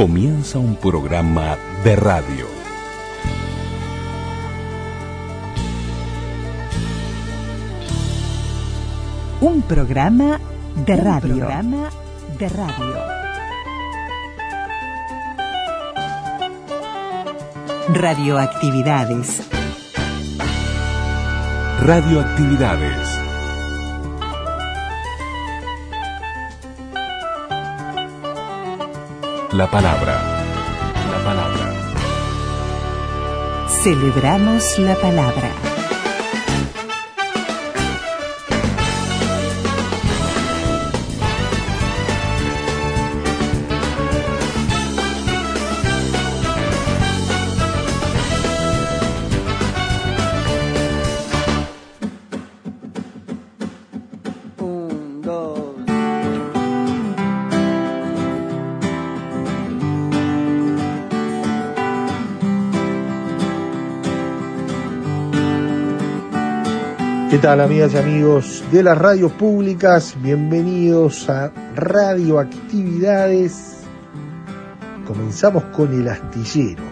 comienza un programa de radio. Un programa de radio. programa de radio. Radioactividades. Radioactividades. La palabra. La palabra. Celebramos la palabra. Tal amigas y amigos de las radios públicas? Bienvenidos a Radioactividades. Comenzamos con el astillero,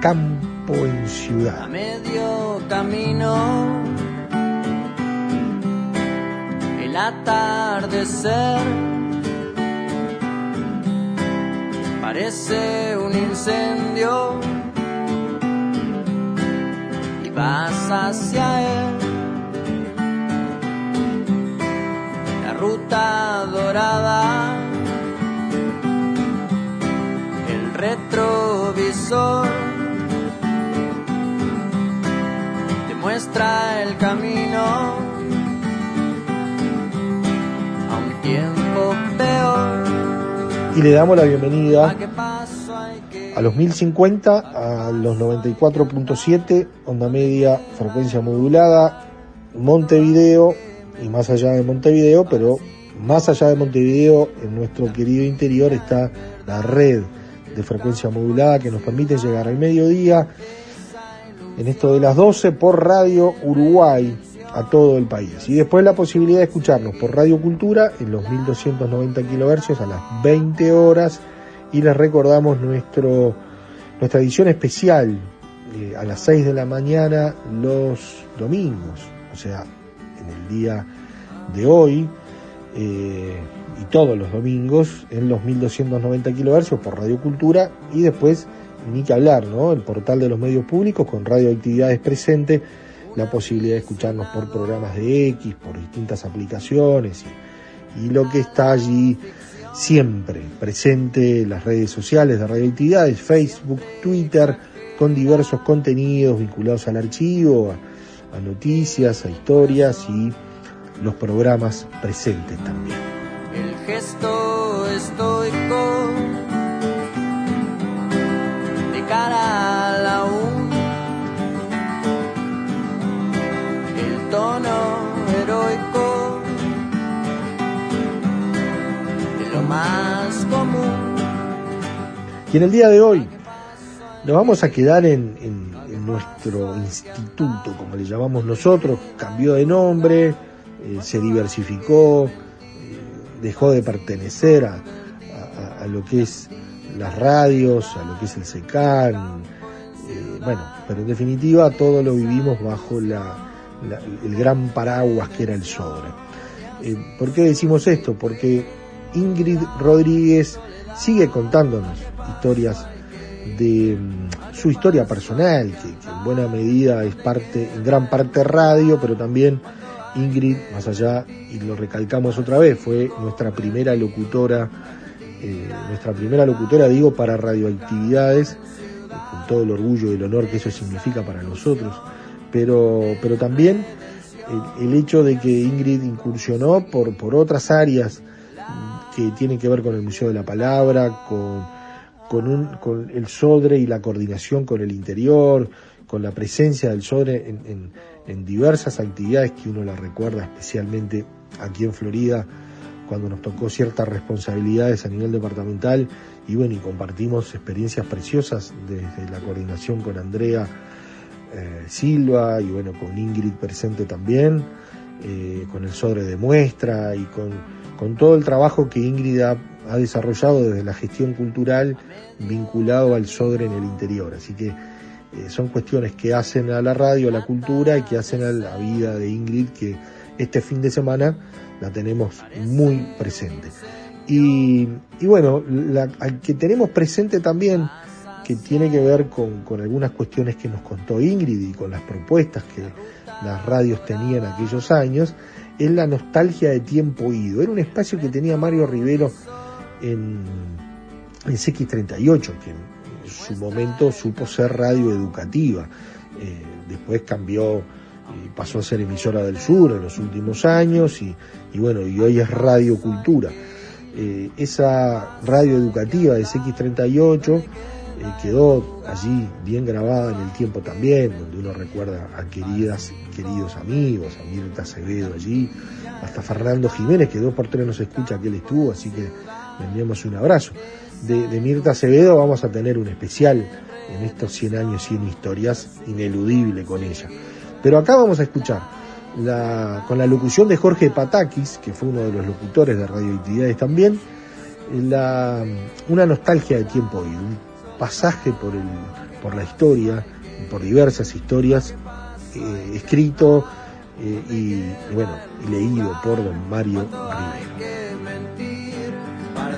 campo en A ciudad. medio camino, el atardecer parece un incendio y vas hacia él. Retrovisor. te muestra el camino a un tiempo peor. Y le damos la bienvenida ¿A los 1050, a los 94.7, onda media, frecuencia modulada, Montevideo y más allá de Montevideo, pero más allá de Montevideo, en nuestro querido interior está la red de frecuencia modulada que nos permite llegar al mediodía en esto de las 12 por Radio Uruguay a todo el país. Y después la posibilidad de escucharnos por Radio Cultura en los 1290 kHz a las 20 horas y les recordamos nuestro, nuestra edición especial eh, a las 6 de la mañana los domingos, o sea, en el día de hoy eh, y todos los domingos en los 1290 kHz por Radio Cultura y después ni que hablar, ¿no? El portal de los medios públicos con radioactividades presente, la posibilidad de escucharnos por programas de X, por distintas aplicaciones y, lo que está allí siempre presente en las redes sociales de radioactividades, Facebook, Twitter, con diversos contenidos vinculados al archivo, a noticias, a historias y los programas presentes también. Gesto estoico de cara a la el tono heroico de lo más común. Y en el día de hoy nos vamos a quedar en, en- nuestro instituto, como le llamamos nosotros, cambió de nombre, eh, se diversificó, dejó de pertenecer a, a- lo que es las radios, a lo que es el SECAN, eh, bueno, pero en definitiva todo lo vivimos bajo la- la- el gran paraguas que era el sobre. Eh, ¿Por qué decimos esto? Porque Ingrid Rodríguez sigue contándonos historias de mm, su historia personal, que en buena medida es parte, en gran parte radio, pero también Ingrid, más allá, y lo recalcamos otra vez, fue nuestra primera locutora, eh, nuestra primera locutora, digo, para radioactividades, eh, con todo el orgullo y el honor que eso significa para nosotros, pero, pero también el, hecho de que Ingrid incursionó por, por otras áreas mm, que tienen que ver con el Museo de la Palabra, con, con, un, con el SODRE y la coordinación con el interior, con la presencia del SODRE en, en- en diversas actividades que uno la recuerda especialmente aquí en Florida, cuando nos tocó ciertas responsabilidades a nivel departamental y bueno, y compartimos experiencias preciosas desde la coordinación con Andrea eh, Silva y bueno, con Ingrid presente también, eh, con el sobre de muestra y con, con todo el trabajo que Ingrid ha desarrollado desde la gestión cultural vinculado al Sodre en el interior. Así que eh, son cuestiones que hacen a la radio, a la cultura y que hacen a la vida de Ingrid, que este fin de semana la tenemos muy presente. Y, bueno, la, que tenemos presente también, que tiene que ver con, algunas cuestiones que nos contó Ingrid y con las propuestas que las radios tenían aquellos años, es la nostalgia de tiempo ido. Era un espacio que tenía Mario Rivero en, en CX38, que su momento supo ser radio educativa. Eh, después cambió y pasó a ser emisora del sur en los últimos años y, bueno, y hoy es Radio Cultura. Eh, esa radio educativa de CX38 eh, quedó allí bien grabada en el tiempo también, donde uno recuerda a queridas, queridos amigos, a Mirta Acevedo allí, hasta Fernando Jiménez, que dos por tres nos escucha que él estuvo, así que le enviamos un abrazo. De, Mirta Acevedo vamos a tener un especial en estos 100 años, 100 historias, ineludible con ella. Pero acá vamos a escuchar con la locución de Jorge Patakis, que fue uno de los locutores de Radioactividades también, una nostalgia de tiempo y un pasaje por, el, por la historia, por diversas historias, eh, escrito eh, y, bueno, leído por don Mario Rivera.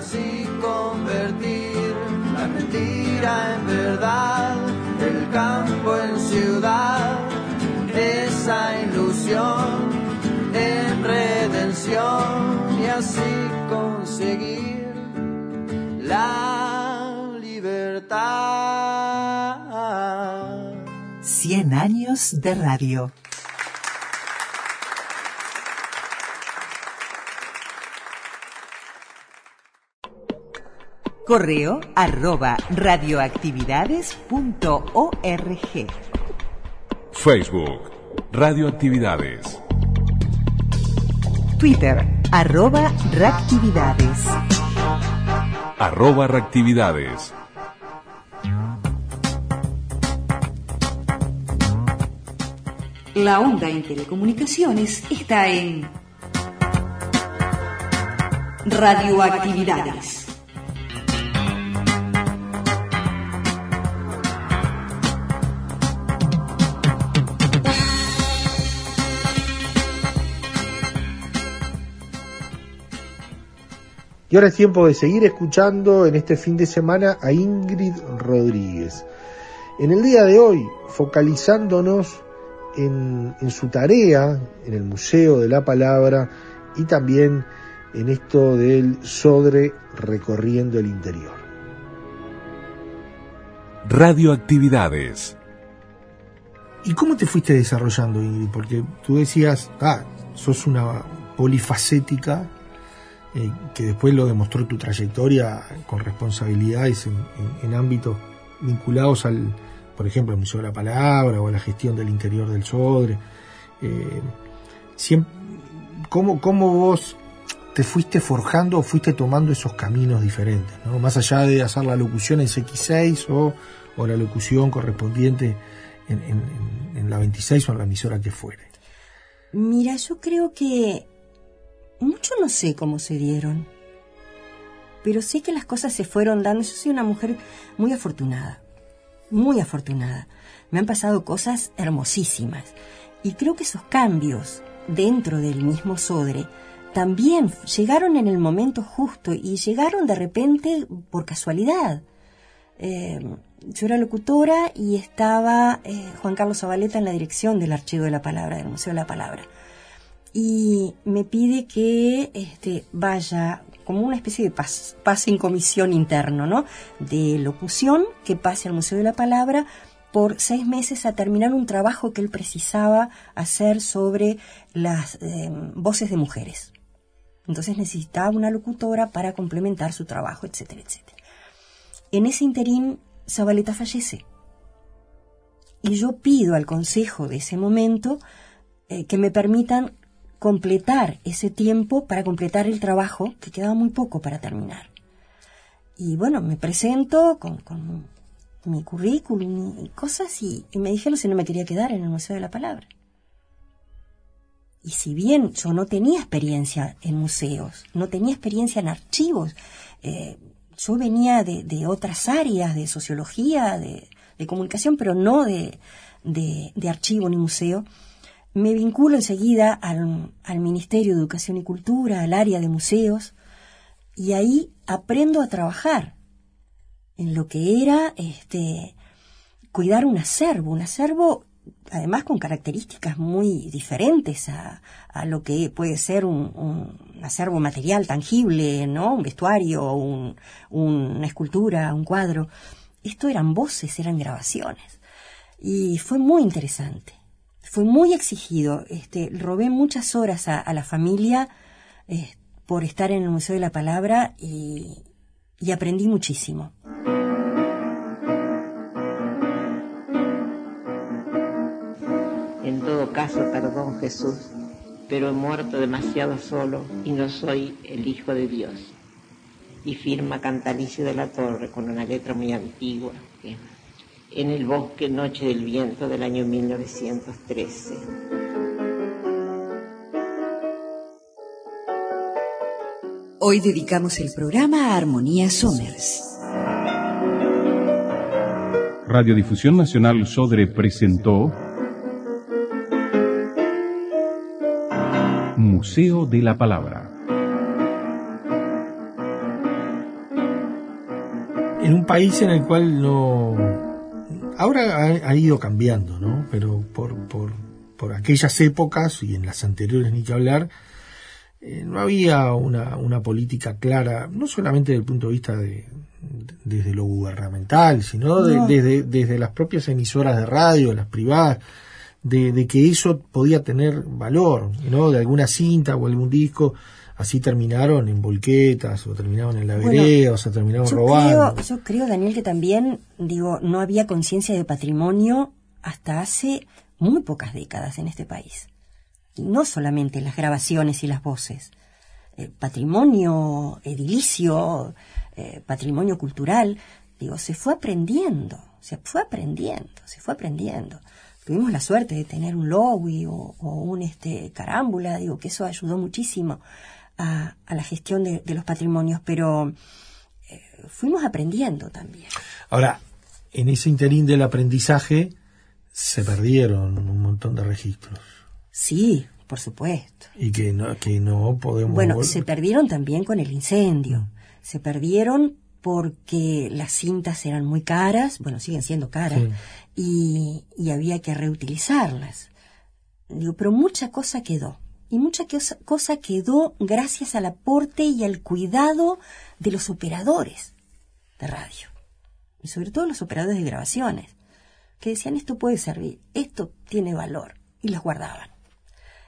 Así convertir la mentira en verdad, el campo en ciudad esa ilusión en redención y así conseguir la libertad. Cien años de radio. Correo arroba radioactividades.org. Facebook, Radioactividades. Twitter, arroba reactividades. Arroba reactividades. La onda en telecomunicaciones está en radioactividades. Y ahora es tiempo de seguir escuchando en este fin de semana a Ingrid Rodríguez. En el día de hoy, focalizándonos en, su tarea en el Museo de la Palabra y también en esto del Sodre recorriendo el interior. Radioactividades. ¿Y cómo te fuiste desarrollando, Ingrid? Porque tú decías, ah, sos una polifacética eh, que después lo demostró tu trayectoria con responsabilidades en, ámbitos vinculados al, por ejemplo, al Museo de la Palabra o a la gestión del interior del Sodre. Eh, ¿cómo, vos te fuiste forjando o fuiste tomando esos caminos diferentes? Más allá de hacer la locución en CX6 o, o la locución correspondiente en, en la 26 o en la emisora que fuere. Mira, yo creo que mucho no sé cómo se dieron, pero sé que las cosas se fueron dando. Yo soy una mujer muy afortunada, muy afortunada. Me han pasado cosas hermosísimas y creo que esos cambios dentro del mismo Sodre también llegaron en el momento justo y llegaron de repente por casualidad. Eh, yo era locutora y estaba eh, Juan Carlos Zabaleta en la dirección del Archivo de la Palabra, del Museo de la Palabra y me pide que este, vaya como una especie de pase en comisión interno, ¿no? De locución, que pase al Museo de la Palabra por seis meses a terminar un trabajo que él precisaba hacer sobre las em, voces de mujeres. Entonces necesitaba una locutora para complementar su trabajo, etcétera, etcétera. En ese interín, Zabaleta fallece. Y yo pido al consejo de ese momento eh, que me permitan completar ese tiempo para completar el trabajo, que quedaba muy poco para terminar. Y bueno, me presento con, mi currículum y cosas y, me dijeron si no me quería quedar en el Museo de la Palabra. Y si bien yo no tenía experiencia en museos, no tenía experiencia en archivos, eh, yo venía de, de, otras áreas, de sociología, de, de comunicación, pero no de, de, archivo ni museo. Me vinculo enseguida al, al Ministerio de Educación y Cultura, al área de museos, y ahí aprendo a trabajar en lo que era este cuidar un acervo, un acervo además con características muy diferentes a, a lo que puede ser un, acervo material tangible, ¿no? Un vestuario, un, una escultura, un cuadro. Esto eran voces, eran grabaciones. Y fue muy interesante. Fue muy exigido. Este, robé muchas horas a, la familia eh, por estar en el Museo de la Palabra y aprendí muchísimo. En todo caso, perdón Jesús, pero he muerto demasiado solo y no soy el Hijo de Dios. Y firma Cantalicio de la Torre con una letra muy antigua, en el bosque Noche del Viento del año 1913. Hoy dedicamos el programa a Armonía Somers. Radiodifusión Nacional Sodre presentó Museo de la Palabra. En un país en el cual no... Ahora ha, ido cambiando, ¿no? Pero por, por, por aquellas épocas y en las anteriores ni que hablar, eh, no había una, una, política clara, no solamente desde el punto de vista de, desde lo gubernamental, sino desde, desde las propias emisoras de radio, las privadas, de, que eso podía tener valor, ¿no? De alguna cinta o algún disco, así terminaron en volquetas, o terminaron en la vereda, o se terminaron robando. Creo, yo creo, Daniel, que también, digo, no había conciencia de patrimonio hasta hace muy pocas décadas en este país. Y no solamente las grabaciones y las voces. Eh, patrimonio edilicio, eh, patrimonio cultural, digo, se fue aprendiendo, se fue aprendiendo, se fue aprendiendo tuvimos la suerte de tener un lobby o, un este carámbula, digo que eso ayudó muchísimo a, la gestión de, los patrimonios, pero eh, fuimos aprendiendo también. Ahora, en ese interín del aprendizaje se perdieron un montón de registros. Sí, por supuesto. Y que no, que no podemos. Bueno, se perdieron también con el incendio. Se perdieron porque las cintas eran muy caras, bueno, siguen siendo caras, y, había que reutilizarlas. Digo, pero mucha cosa quedó. Y mucha cosa quedó gracias al aporte y al cuidado de los operadores de radio. Y sobre todo los operadores de grabaciones, que decían esto puede servir, esto tiene valor, y los guardaban.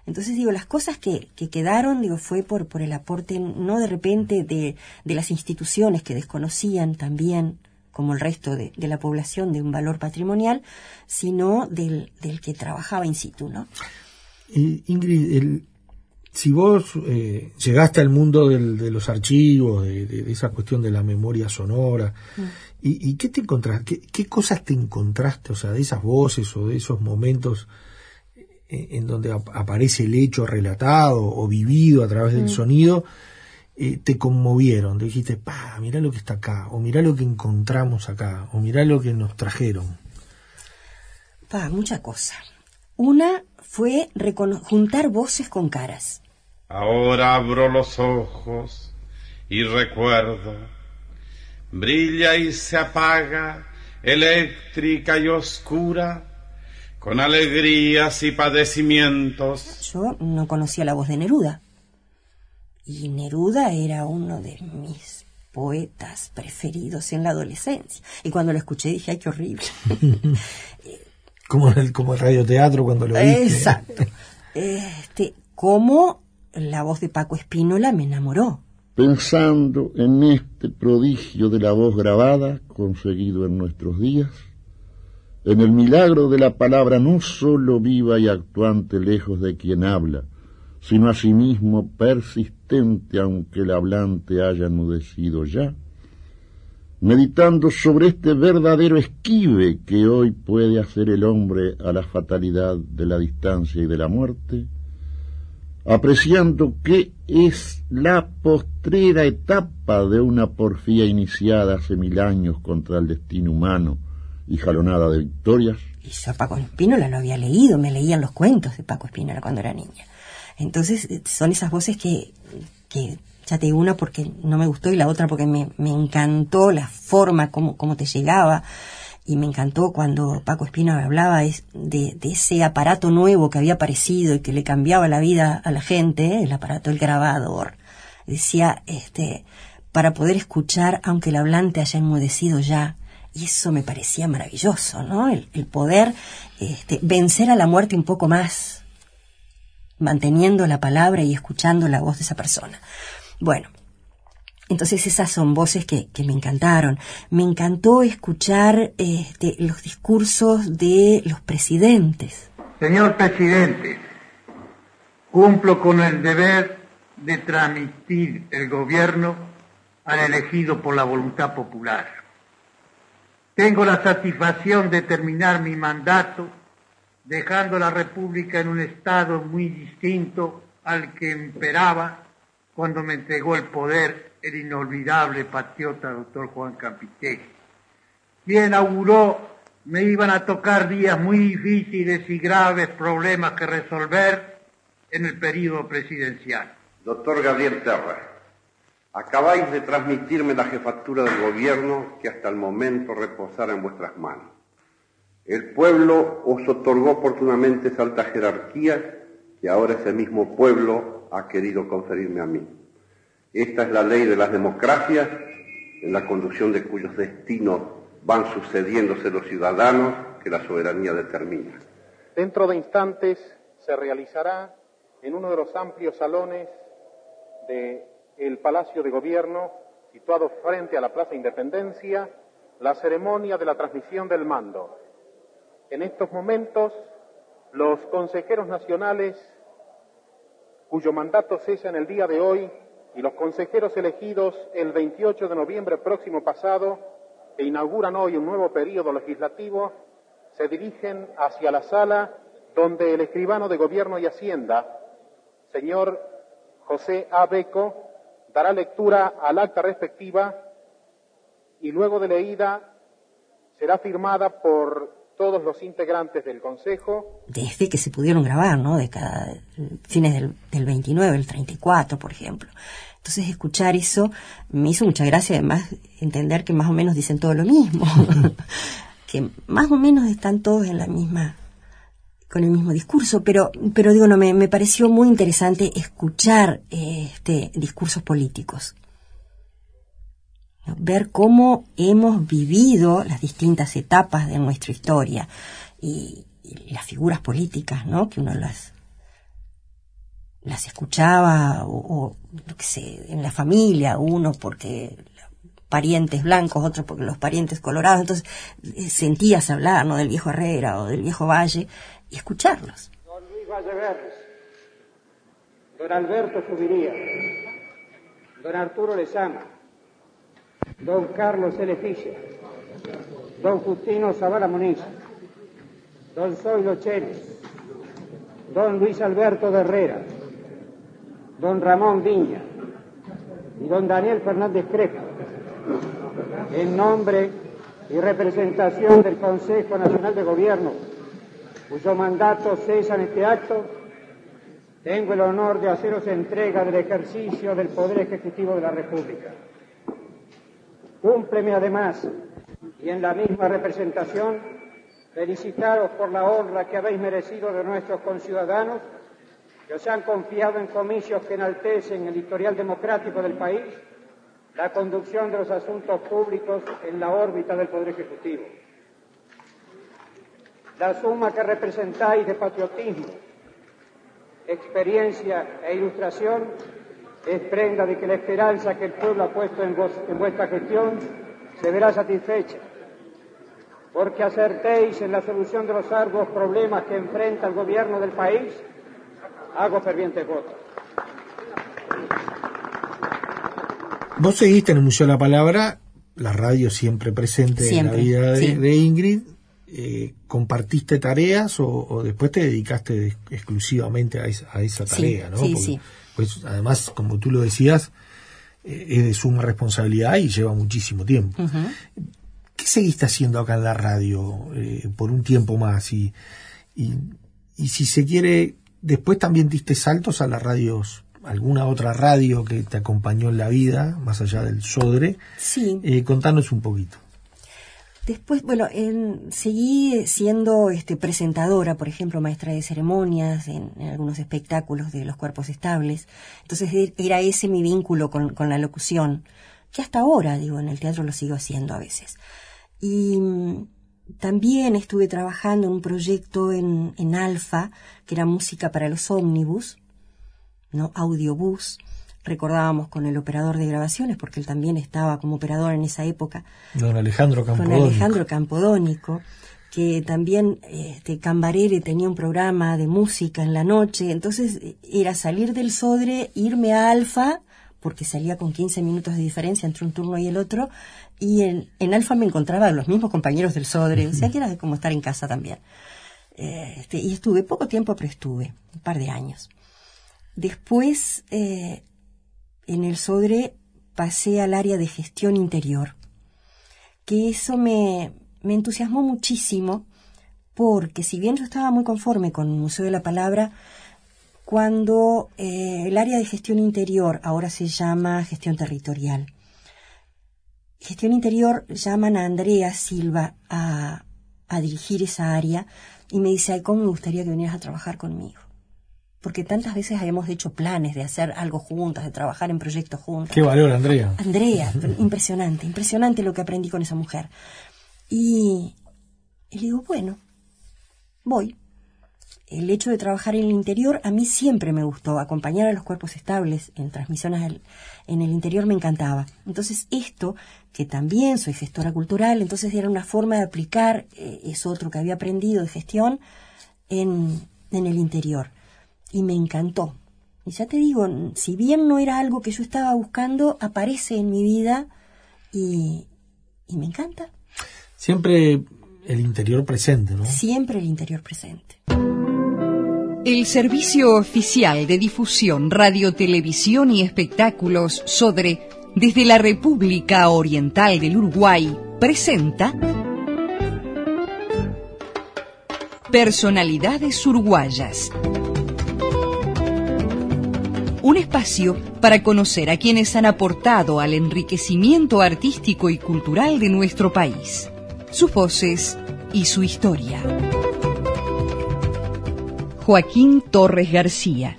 Entonces digo, las cosas que, que quedaron, digo, fue por, por el aporte, no de repente de, de las instituciones que desconocían también, como el resto de, de, la población, de un valor patrimonial, sino del, del que trabajaba in situ, ¿no? Ingrid, el, si vos eh, llegaste al mundo del, de los archivos, de, de, esa cuestión de la memoria sonora, mm. y, y, qué te encontraste? Qué, ¿Qué, cosas te encontraste, o sea, de esas voces o de esos momentos en donde aparece el hecho relatado o vivido a través del mm. sonido, eh, te conmovieron, te dijiste, pa, mirá lo que está acá, o mirá lo que encontramos acá, o mirá lo que nos trajeron. Pa, mucha cosa. Una fue juntar voces con caras. Ahora abro los ojos y recuerdo. Brilla y se apaga, eléctrica y oscura, con alegrías y padecimientos. Yo no conocía la voz de Neruda. Y Neruda era uno de mis poetas preferidos en la adolescencia. Y cuando lo escuché dije, ay, qué horrible. como, el, como el radioteatro cuando lo viste. Exacto. Este, como la voz de Paco Espínola me enamoró. Pensando en este prodigio de la voz grabada conseguido en nuestros días, en el milagro de la palabra no sólo viva y actuante lejos de quien habla, sino asimismo persistente aunque el hablante haya enmudecido ya, meditando sobre este verdadero esquive que hoy puede hacer el hombre a la fatalidad de la distancia y de la muerte, apreciando que es la postrera etapa de una porfía iniciada hace mil años contra el destino humano y jalonada de victorias. A Paco Espínola lo había leído, me leían los cuentos de Paco Espínola cuando era niña. Entonces son esas voces que, que ya te digo una porque no me gustó y la otra porque me, me encantó la forma como, te llegaba y me encantó cuando Paco Espino hablaba de, ese aparato nuevo que había aparecido y que le cambiaba la vida a la gente, el aparato del grabador. Decía, este, para poder escuchar aunque el hablante haya enmudecido ya. Y eso me parecía maravilloso, ¿no? El, el poder este, vencer a la muerte un poco más, manteniendo la palabra y escuchando la voz de esa persona. Bueno, entonces esas son voces que, me encantaron. Me encantó escuchar este, los discursos de los presidentes. Señor presidente, cumplo con el deber de transmitir el gobierno al elegido por la voluntad popular. Tengo la satisfacción de terminar mi mandato dejando la República en un estado muy distinto al que imperaba cuando me entregó el poder el inolvidable patriota doctor Juan Capité, quien auguró me iban a tocar días muy difíciles y graves problemas que resolver en el periodo presidencial. Doctor Gabriel Terra, acabáis de transmitirme la jefatura del gobierno que hasta el momento reposara en vuestras manos. El pueblo os otorgó oportunamente esa alta jerarquía que ahora ese mismo pueblo ha querido conferirme a mí. Esta es la ley de las democracias, en la conducción de cuyos destinos van sucediéndose los ciudadanos que la soberanía determina. Dentro de instantes se realizará en uno de los amplios salones del Palacio de Gobierno, situado frente a la Plaza Independencia, la ceremonia de la transmisión del mando. En estos momentos, los consejeros nacionales, cuyo mandato cesa en el día de hoy, y los consejeros elegidos el 28 de noviembre próximo pasado, que inauguran hoy un nuevo periodo legislativo, se dirigen hacia la sala donde el escribano de Gobierno y Hacienda, señor José A. Beco, dará lectura al acta respectiva y luego de leída será firmada por todos los integrantes del Consejo. Desde que se pudieron grabar, ¿no? De cada fines del, del 29, el 34, por ejemplo. Entonces escuchar eso me hizo mucha gracia, además entender que más o menos dicen todo lo mismo, que más o menos están todos en la misma con el mismo discurso, pero, pero digo, no, me, me pareció muy interesante escuchar este, discursos políticos ver cómo hemos vivido las distintas etapas de nuestra historia y, las figuras políticas, ¿no? Que uno las las escuchaba o, en la familia, uno porque parientes blancos, otros porque los parientes colorados, entonces eh, sentías hablar, ¿no? Del viejo Herrera o del viejo Valle y escucharlos. Don Luis Valleverres, don Alberto Subiría, don Arturo Lezama, don Carlos L. don Justino Zavala Moniz, don Zoilo Chenes, don Luis Alberto de Herrera, don Ramón Viña. Y don Daniel Fernández Crespo, en nombre y representación del Consejo Nacional de Gobierno, cuyo mandato cesa en este acto, tengo el honor de haceros entrega del ejercicio del Poder Ejecutivo de la República. Cúmpleme además, y en la misma representación, felicitaros por la honra que habéis merecido de nuestros conciudadanos que os han confiado en comicios que enaltecen el historial democrático del país, la conducción de los asuntos públicos en la órbita del Poder Ejecutivo. La suma que representáis de patriotismo, experiencia e ilustración es prenda de que la esperanza que el pueblo ha puesto en, en vuestra gestión se verá satisfecha, porque acertéis en la solución de los arduos problemas que enfrenta el gobierno del país, hago fervientes votos. Vos seguiste en el Museo de la Palabra, la radio siempre presente en la vida de, Ingrid, eh, compartiste tareas o, después te dedicaste exclusivamente a esa, a esa tarea, ¿no? Sí, sí. Pues además, como tú lo decías, eh, es de suma responsabilidad y lleva muchísimo tiempo. ¿Qué seguiste haciendo acá en la radio eh, por un tiempo más? Y, y, y, si se quiere, después también diste saltos a las radios, alguna otra radio que te acompañó en la vida, más allá del Sodre. Sí. Eh, contanos un poquito. Después, bueno, seguí siendo este, presentadora, por ejemplo, maestra de ceremonias en, algunos espectáculos de los cuerpos estables. Entonces e, era ese mi vínculo con, la locución, que hasta ahora, digo, en el teatro lo sigo haciendo a veces. Y mm, también estuve trabajando en un proyecto en, en Alfa, que era música para los ómnibus, ¿no? Audiobús recordábamos con el operador de grabaciones, porque él también estaba como operador en esa época. Don Alejandro Campodónico. Con Alejandro Campodónico, que también este, Cambarere tenía un programa de música en la noche, entonces era salir del Sodre, irme a Alfa, porque salía con 15 minutos de diferencia entre un turno y el otro, y en, en Alfa me encontraba los mismos compañeros del Sodre, o sea que era como estar en casa también. Este, y estuve poco tiempo, pero estuve, un par de años. Después eh, en el Sodre pasé al área de gestión interior, que eso me, me entusiasmó muchísimo porque si bien yo estaba muy conforme con el Museo de la Palabra, cuando eh, el área de gestión interior ahora se llama gestión territorial. Gestión interior llaman a Andrea Silva a, a dirigir esa área y me dice, ay, ¿cómo me gustaría que vinieras a trabajar conmigo? Porque tantas veces habíamos hecho planes de hacer algo juntas, de trabajar en proyectos juntos. Qué valor, Andrea. Andrea, impresionante, impresionante lo que aprendí con esa mujer. Y, le digo, bueno, voy. El hecho de trabajar en el interior a mí siempre me gustó, acompañar a los cuerpos estables en transmisiones en el interior me encantaba. Entonces esto, que también soy gestora cultural, entonces era una forma de aplicar eh, eso otro que había aprendido de gestión en, en el interior y me encantó. Y ya te digo, si bien no era algo que yo estaba buscando, aparece en mi vida y, y me encanta. Siempre el interior presente, ¿no? Siempre el interior presente. El Servicio Oficial de Difusión, Radio, Televisión y Espectáculos, SODRE, desde la República Oriental del Uruguay, presenta Personalidades Uruguayas un espacio para conocer a quienes han aportado al enriquecimiento artístico y cultural de nuestro país, sus voces y su historia. Joaquín Torres García,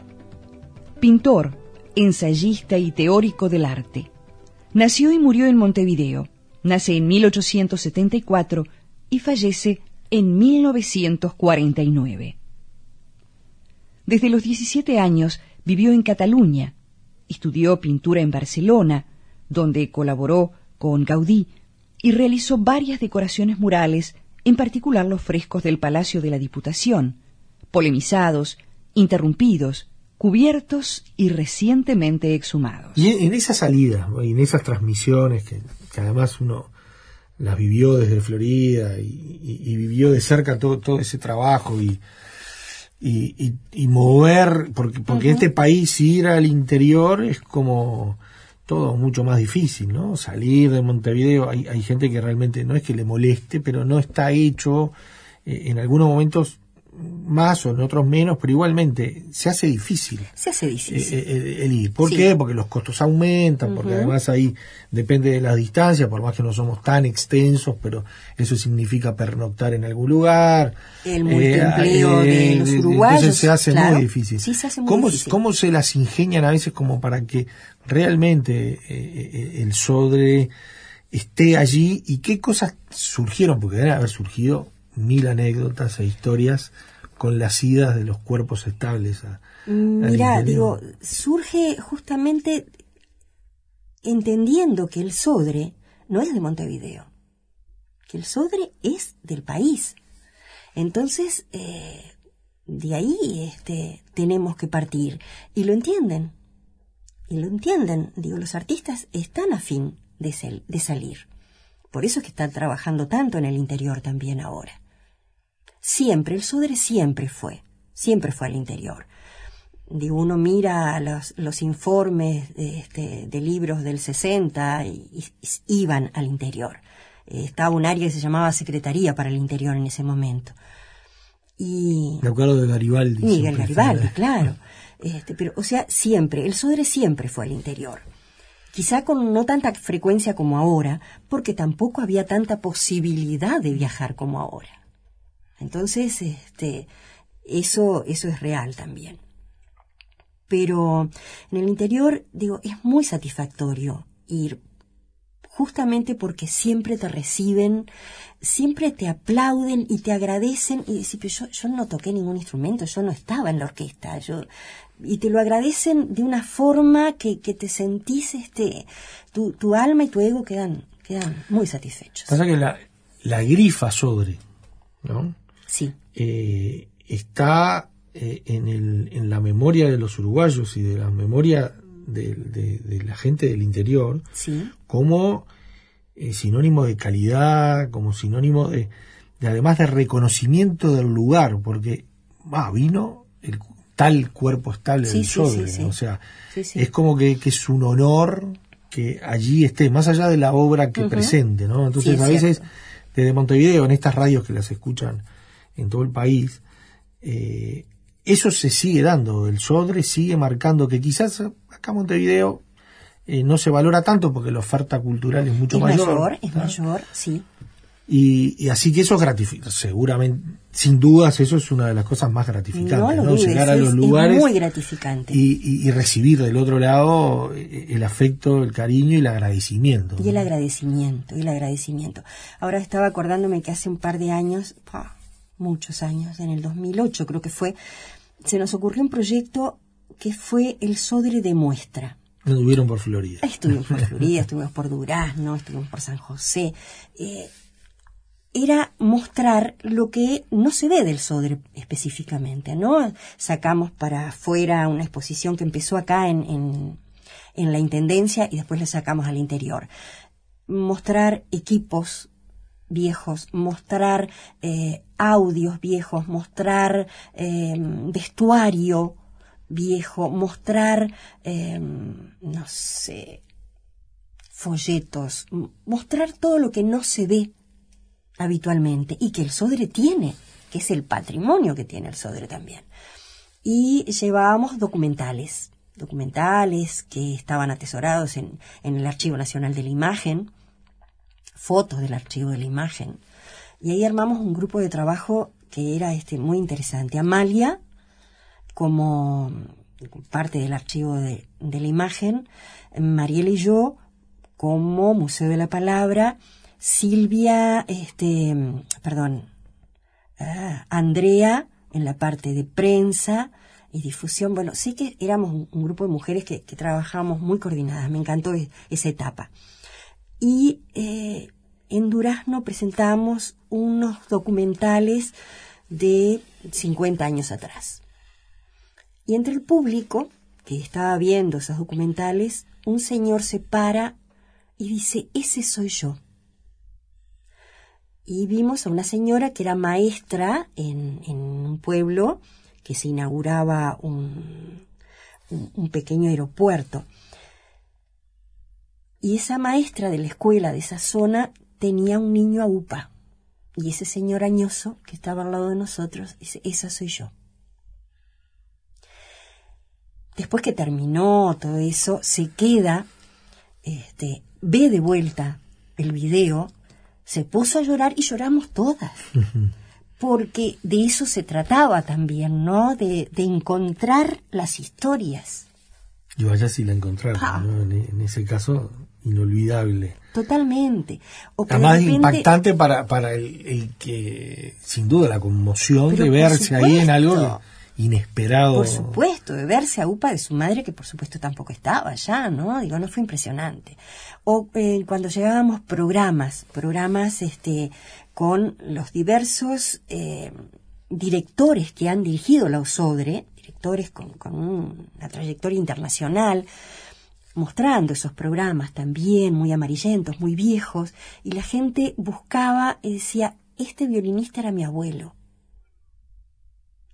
pintor, ensayista y teórico del arte. Nació y murió en Montevideo. Nace en 1874 y fallece en 1949. Desde los 17 años Vivió en Cataluña, estudió pintura en Barcelona, donde colaboró con Gaudí y realizó varias decoraciones murales, en particular los frescos del Palacio de la Diputación, polemizados, interrumpidos, cubiertos y recientemente exhumados. Y en esa salida, y en esas transmisiones que, además uno las vivió desde Florida y, vivió de cerca todo, todo ese trabajo y, y, y, mover, porque, porque este país ir al interior es como todo mucho más difícil, ¿no? Salir de Montevideo, hay, hay gente que realmente no es que le moleste, pero no está hecho, eh, en algunos momentos más o en otros menos, pero igualmente se hace difícil. Se hace difícil. Eh, eh, el, ir. ¿Por qué? Porque los costos aumentan, porque además ahí depende de las distancias, por más que no somos tan extensos, pero eso significa pernoctar en algún lugar. El multiempleo de los uruguayos. Entonces se hace muy difícil. Sí, se hace muy ¿Cómo, difícil. ¿Cómo se las ingenian a veces como para que realmente el Sodre esté allí y qué cosas surgieron? Porque deben haber surgido mil anécdotas e historias con las idas de los cuerpos estables. A, Mira, digo, surge justamente entendiendo que el Sodre no es de Montevideo, que el Sodre es del país. Entonces, eh, de ahí este, tenemos que partir. Y lo entienden. Y lo entienden. Digo, los artistas están a fin de, de salir. Por eso es que están trabajando tanto en el interior también ahora. Siempre, el Sodre siempre fue, siempre fue al interior. Digo, uno mira los, los informes de, este, de libros del 60 y, y- y iban al interior. Eh, estaba un área que se llamaba Secretaría para el Interior en ese momento. Y Me acuerdo de Garibaldi. Miguel Garibaldi, claro. Este, pero, o sea, siempre, el Sodre siempre fue al interior. Quizá con no tanta frecuencia como ahora, porque tampoco había tanta posibilidad de viajar como ahora. Entonces, este, eso, eso es real también. Pero en el interior, digo, es muy satisfactorio ir justamente porque siempre te reciben, siempre te aplauden y te agradecen y yo, yo no toqué ningún instrumento, yo no estaba en la orquesta, yo y te lo agradecen de una forma que, que te sentís este tu, tu alma y tu ego quedan quedan muy satisfechos. Pasa que la, la grifa Sodre, ¿no? Sí. Eh, está eh, en, el, en la memoria de los uruguayos y de la memoria de, de- de la gente del interior Sí. como eh, sinónimo de calidad, como sinónimo de, de además de reconocimiento del lugar, porque ah, vino el tal cuerpo estable Sí, del sí, o sea, es como que, que es un honor que allí esté, más allá de la obra que presente, ¿no? Entonces Sí, a veces cierto. desde Montevideo, en estas radios que las escuchan en todo el país, eh, eso se sigue dando, el Sodre sigue marcando que quizás acá en Montevideo eh, no se valora tanto porque la oferta cultural es mucho es mayor. mayor, es mayor, sí. Y, y así que eso es gratificante, seguramente, sin dudas, eso es una de las cosas más gratificantes, No Llegar a los es lugares muy gratificante. y, y- y recibir del otro lado eh, el afecto, el cariño y el agradecimiento. Y el agradecimiento, y el agradecimiento. Ahora estaba acordándome que hace un par de años, muchos años, en el 2008 creo que fue, se nos ocurrió un proyecto que fue el Sodre de Muestra. Nos tuvieron por Florida. Estuvimos por Florida, estuvimos por Durazno, estuvimos por San José. Eh, era mostrar lo que no se ve del Sodre específicamente, ¿no? Sacamos para afuera una exposición que empezó acá en, en, en la Intendencia y después la sacamos al interior. Mostrar equipos viejos, mostrar eh, audios viejos, mostrar eh, vestuario viejo, mostrar, eh, no sé, folletos, mostrar todo lo que no se ve habitualmente y que el Sodre tiene, que es el patrimonio que tiene el Sodre también. Y llevábamos documentales, documentales que estaban atesorados en, en el Archivo Nacional de la Imagen, fotos del Archivo de la Imagen. Y ahí armamos un grupo de trabajo que era este muy interesante. Amalia, como parte del archivo de, de la imagen, Mariela y yo como Museo de la Palabra, Silvia, este, perdón, ah, Andrea en la parte de prensa y difusión. Bueno, sí que éramos un, grupo de mujeres que, trabajábamos muy coordinadas. Me encantó e- esa etapa. Y eh, en Durazno presentamos unos documentales de 50 años atrás. Y entre el público que estaba viendo esos documentales, un señor se para y dice, ese soy yo. Y vimos a una señora que era maestra en, un pueblo que se inauguraba un pequeño aeropuerto. Y esa maestra de la escuela de esa zona tenía un niño a UPA. Y ese señor añoso que estaba al lado de nosotros dice, esa soy yo. Después que terminó todo eso, se queda, este, ve de vuelta el video, se puso a llorar y lloramos todas. Porque de eso se trataba también, ¿no? De, de encontrar las historias. Y vaya si la encontraron, Ah. ¿no? en, en ese caso, inolvidable. Totalmente. O que de Además repente- impactante para, para el, el que, sin duda, la conmoción Pero de verse ahí en algo inesperado. Por supuesto, de verse a UPA de su madre, que por supuesto tampoco estaba allá, ¿no? Digo, no fue impresionante. O eh, cuando llegábamos programas, programas este, con los diversos eh, directores que han dirigido la OSODRE, directores con, con un- una trayectoria internacional, mostrando esos programas también muy amarillentos, muy viejos, y la gente buscaba y decía, este violinista era mi abuelo.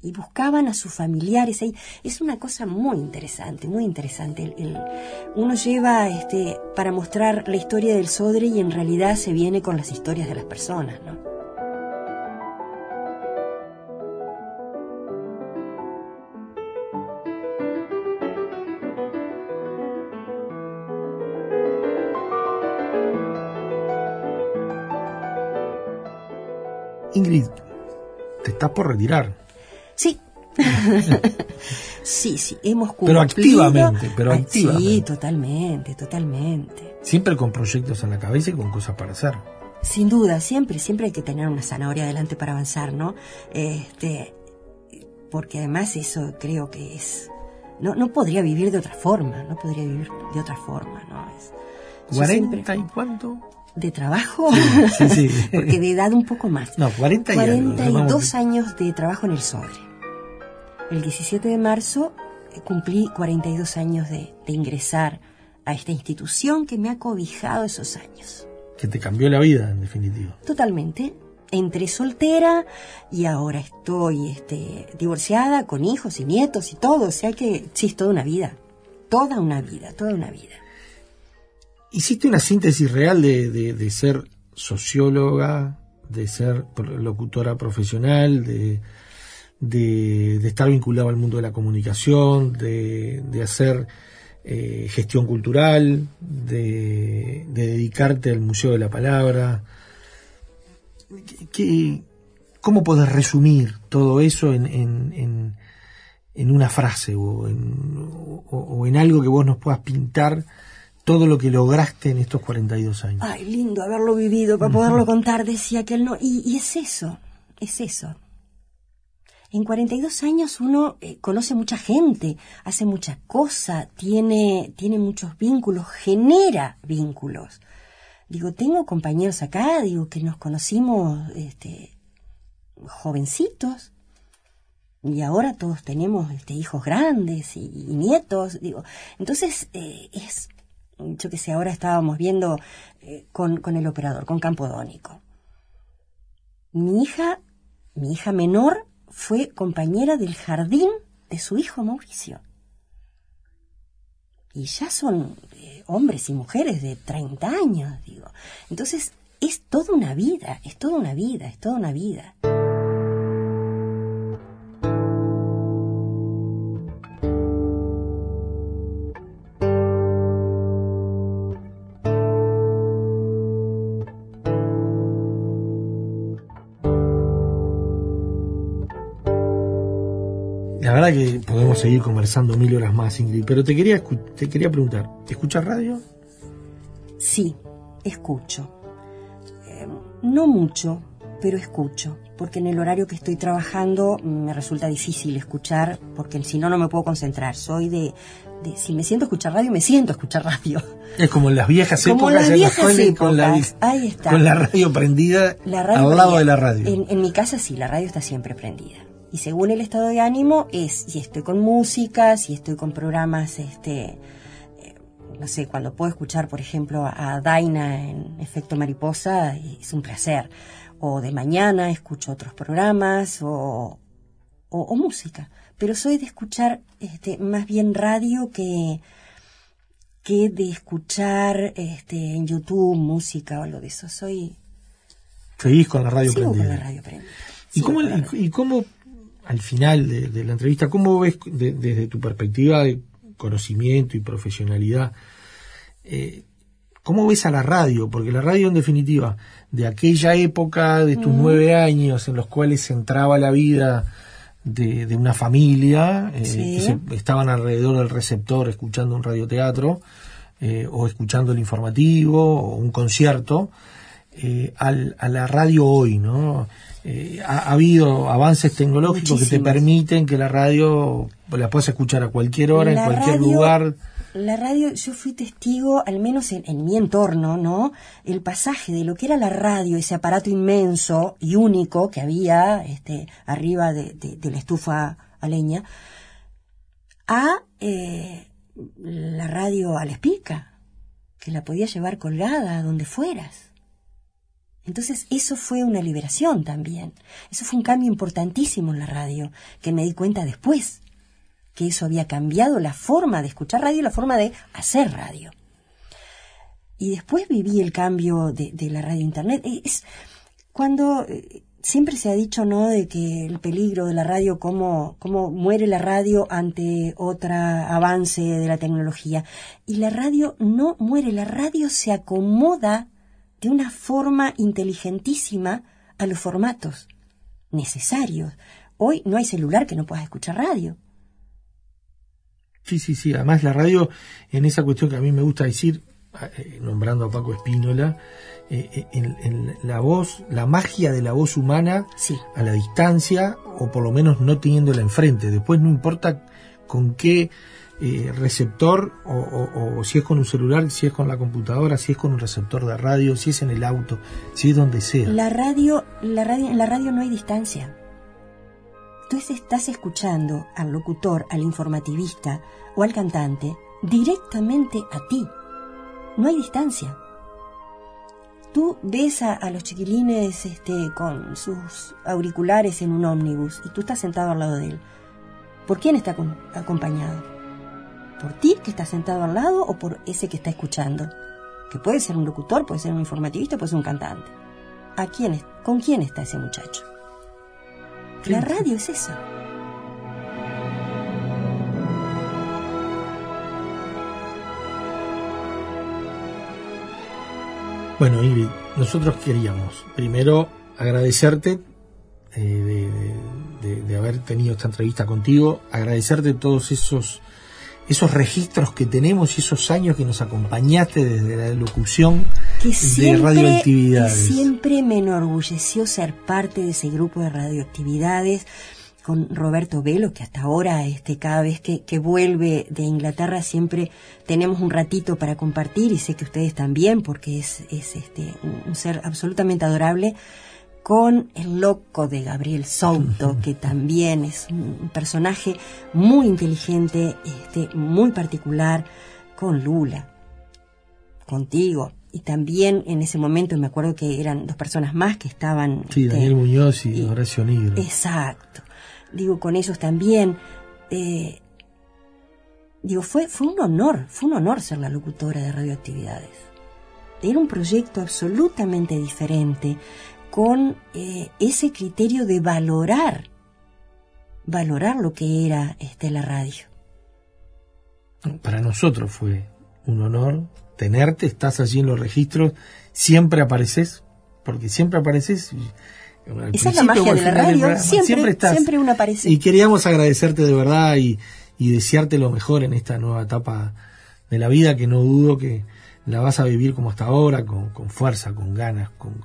y buscaban a sus familiares ahí. Es una cosa muy interesante, muy interesante. El- uno lleva este, para mostrar la historia del Sodre y en realidad se viene con las historias de las personas, ¿no? Te estás por retirar. Sí. sí, sí, hemos Pero cumplido. activamente, pero Ah, Sí, activamente. totalmente, totalmente. Siempre con proyectos en la cabeza y con cosas para hacer. Sin duda, siempre, siempre hay que tener una zanahoria adelante para avanzar, ¿no? Este, porque además eso creo que es, no, no podría vivir de otra forma, no podría vivir de otra forma, ¿no? Es, yo ¿40 siempre- y cuánto? ¿De trabajo? Sí, sí. porque de edad un poco más. No, 40 y algo, 42 vamos- años de trabajo en el sobre. El 17 de marzo eh, cumplí 42 años de, de ingresar a esta institución que me ha cobijado esos años. Que te cambió la vida, en definitiva. Totalmente. Entré soltera y ahora estoy este, divorciada con hijos y nietos y todo. O sea que sí, es toda una vida. Toda una vida, toda una vida. Hiciste una síntesis real de, de- ser socióloga, de ser locutora profesional, de, de- estar vinculado al mundo de la comunicación, de, de hacer eh, gestión cultural, de, de dedicarte al Museo de la Palabra. ¿Qué- qué- ¿Cómo podés resumir todo eso en, en- en- en una frase o o- o en algo que vos nos puedas pintar todo lo que lograste en estos 42 años? Ay, lindo haberlo vivido para poderlo contar, decía que él no. Y, y es eso, es eso. En 42 años uno eh, conoce mucha gente, hace mucha cosa, tiene, tiene muchos vínculos, genera vínculos. Digo, tengo compañeros acá, digo, que nos conocimos este, jovencitos y ahora todos tenemos este, hijos grandes y, y nietos, digo. Entonces, eh, es, yo que sé, ahora estábamos viendo eh, con, con el operador, con Campodónico. Mi hija, mi hija menor, fue compañera del jardín de su hijo Mauricio. Y ya son eh, hombres y mujeres de 30 años, digo. Entonces, es toda una vida, es toda una vida, es toda una vida. Verdad que podemos seguir conversando mil horas más, Ingrid, pero te quería, te quería preguntar, ¿escuchas radio? Sí, escucho. Eh, no mucho, pero escucho, porque en el horario que estoy trabajando me resulta difícil escuchar, porque si no, no me puedo concentrar. Soy de, de- si me siento a escuchar radio, me siento a escuchar radio. Es como en las viejas Como épocas, las en viejas escuela y con la, épocas, ahí está. con la radio prendida La radio al lado prendida. de la radio. En, en mi casa sí, la radio está siempre prendida. Y según el estado de ánimo es si estoy con música, si estoy con programas, este, eh, no sé, cuando puedo escuchar, por ejemplo, a Daina en Efecto Mariposa, es un placer. O de mañana escucho otros programas o, o, o música. Pero soy de escuchar este, más bien radio que, que de escuchar este, en YouTube música o algo de eso. Soy, Seguís con la radio prendida. con la radio prendida. ¿Y cómo, y cómo, al final de, de la entrevista, cómo ves de- desde tu perspectiva de conocimiento y profesionalidad, eh, cómo ves a la radio? Porque la radio, en definitiva, de aquella época, de tus Mm. nueve años, en los cuales entraba la vida de, de una familia, eh, Sí. que se- estaban alrededor del receptor escuchando un radioteatro, eh, o escuchando el informativo, o un concierto, eh, al- a la radio hoy, ¿no? Eh, ha, ha habido avances tecnológicos que te permiten que la radio la puedas escuchar a cualquier hora, en cualquier radio- lugar. La radio, yo fui testigo, al menos en, en mi entorno, ¿no? El pasaje de lo que era la radio, ese aparato inmenso y único que había este, arriba de, de- de la estufa a leña, a eh, la radio a la espica, que la podías llevar colgada a donde fueras. Entonces eso fue una liberación también. Eso fue un cambio importantísimo en la radio, que me di cuenta después, que eso había cambiado la forma de escuchar radio y la forma de hacer radio. Y después viví el cambio de, la radio internet. Es cuando eh, siempre se ha dicho, ¿no?, de que el peligro de la radio, cómo, cómo muere la radio ante otro avance de la tecnología. Y la radio no muere, la radio se acomoda de una forma inteligentísima a los formatos necesarios. Hoy no hay celular que no puedas escuchar radio. Sí, sí, sí. Además la radio, en esa cuestión que a mí me gusta decir, eh, nombrando a Paco Espínola, eh, eh, en, la voz, la magia de la voz humana a la distancia, o por lo menos no teniéndola enfrente. Después no importa con qué receptor, o, si es con un celular, si es con la computadora, si es con un receptor de radio, si es en el auto, si es donde sea. La radio, la radio, en la radio no hay distancia. Tú estás escuchando al locutor, al informativista o al cantante directamente a ti no hay distancia. Tú ves a, los chiquilines este, con sus auriculares en un ómnibus y tú estás sentado al lado de él. ¿Por quién está acompañado? ¿Por ti que está sentado al lado o por ese que está escuchando? Que puede ser un locutor, puede ser un informativista, puede ser un cantante. ¿A quién ¿Con quién está ese muchacho? La radio es eso. Bueno, Ingrid, nosotros queríamos primero agradecerte eh, de, haber tenido esta entrevista contigo, agradecerte todos esos esos registros que tenemos y esos años que nos acompañaste desde la locución de radioactividades. siempre me enorgulleció ser parte de ese grupo de radioactividades con Roberto Velo, que hasta ahora, este, cada vez que, vuelve de Inglaterra, siempre tenemos un ratito para compartir, y sé que ustedes también, porque es, es este, un, ser absolutamente adorable, con el loco de Gabriel Souto, que también es un personaje muy inteligente, este, muy particular, con Lula, contigo, y también en ese momento me acuerdo que eran dos personas más que estaban. Sí, Daniel este, Muñoz y, Horacio Negro. Exacto digo, con ellos también. Eh, digo, fue, fue un honor, fue un honor ser la locutora de radioactividades. Era un proyecto absolutamente diferente, con eh, ese criterio de valorar, valorar lo que era este, la radio. Para nosotros fue un honor tenerte, estás allí en los registros, siempre apareces, porque siempre apareces. Esa es la magia de la radio, siempre, siempre, una aparece. Y queríamos agradecerte de verdad y, desearte lo mejor en esta nueva etapa de la vida que no dudo que la vas a vivir como hasta ahora, con, fuerza, con ganas, con,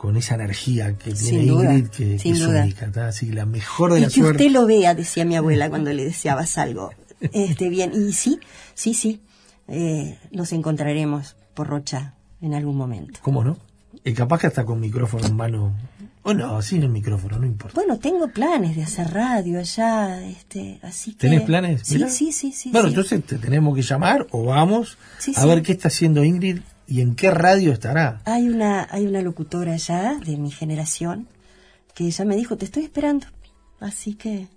con esa energía que tiene Ingrid, que, es única, así la mejor de y la que usted lo vea, decía mi abuela cuando le deseabas algo. Este, bien, y sí, sí, sí, eh, nos encontraremos por Rocha en algún momento. ¿Cómo no? Y capaz que hasta con micrófono en mano o no, sin el micrófono, no importa. Bueno, tengo planes de hacer radio allá, este, así que... ¿Tenés planes? Sí, sí, sí, sí. Bueno, entonces te tenemos que llamar o vamos a ver qué está haciendo Ingrid y en qué radio estará. Hay una, hay una locutora allá de mi generación que ella me dijo, te estoy esperando, así que...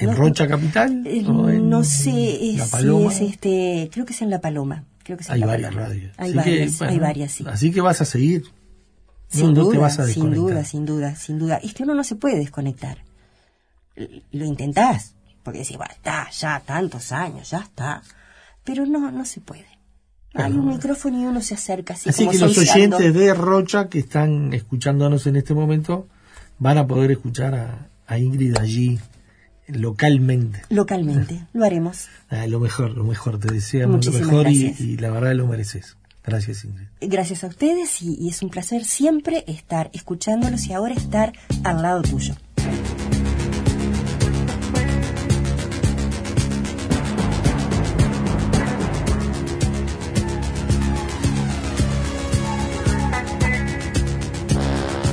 ¿En Rocha Capital? Eh, no sé la Paloma? si es este, creo que es en La Paloma. Creo que es hay varias radios. Hay varias, hay varias, sí. Así que vas a seguir sin duda, sin duda, sin duda, sin duda. Es que uno no se puede desconectar. Lo intentás, porque decís, bueno, está, ya tantos años, ya está. Pero no, no se puede. Hay un micrófono y uno se acerca así. Así que los oyentes de Rocha que están escuchándonos en este momento van a poder escuchar a, Ingrid allí localmente. Localmente, lo haremos. Ah, lo mejor, lo mejor, te deseamos lo mejor y, y, la verdad lo mereces. Gracias, Ingrid. Gracias a ustedes y, es un placer siempre estar escuchándolos y ahora estar al lado tuyo.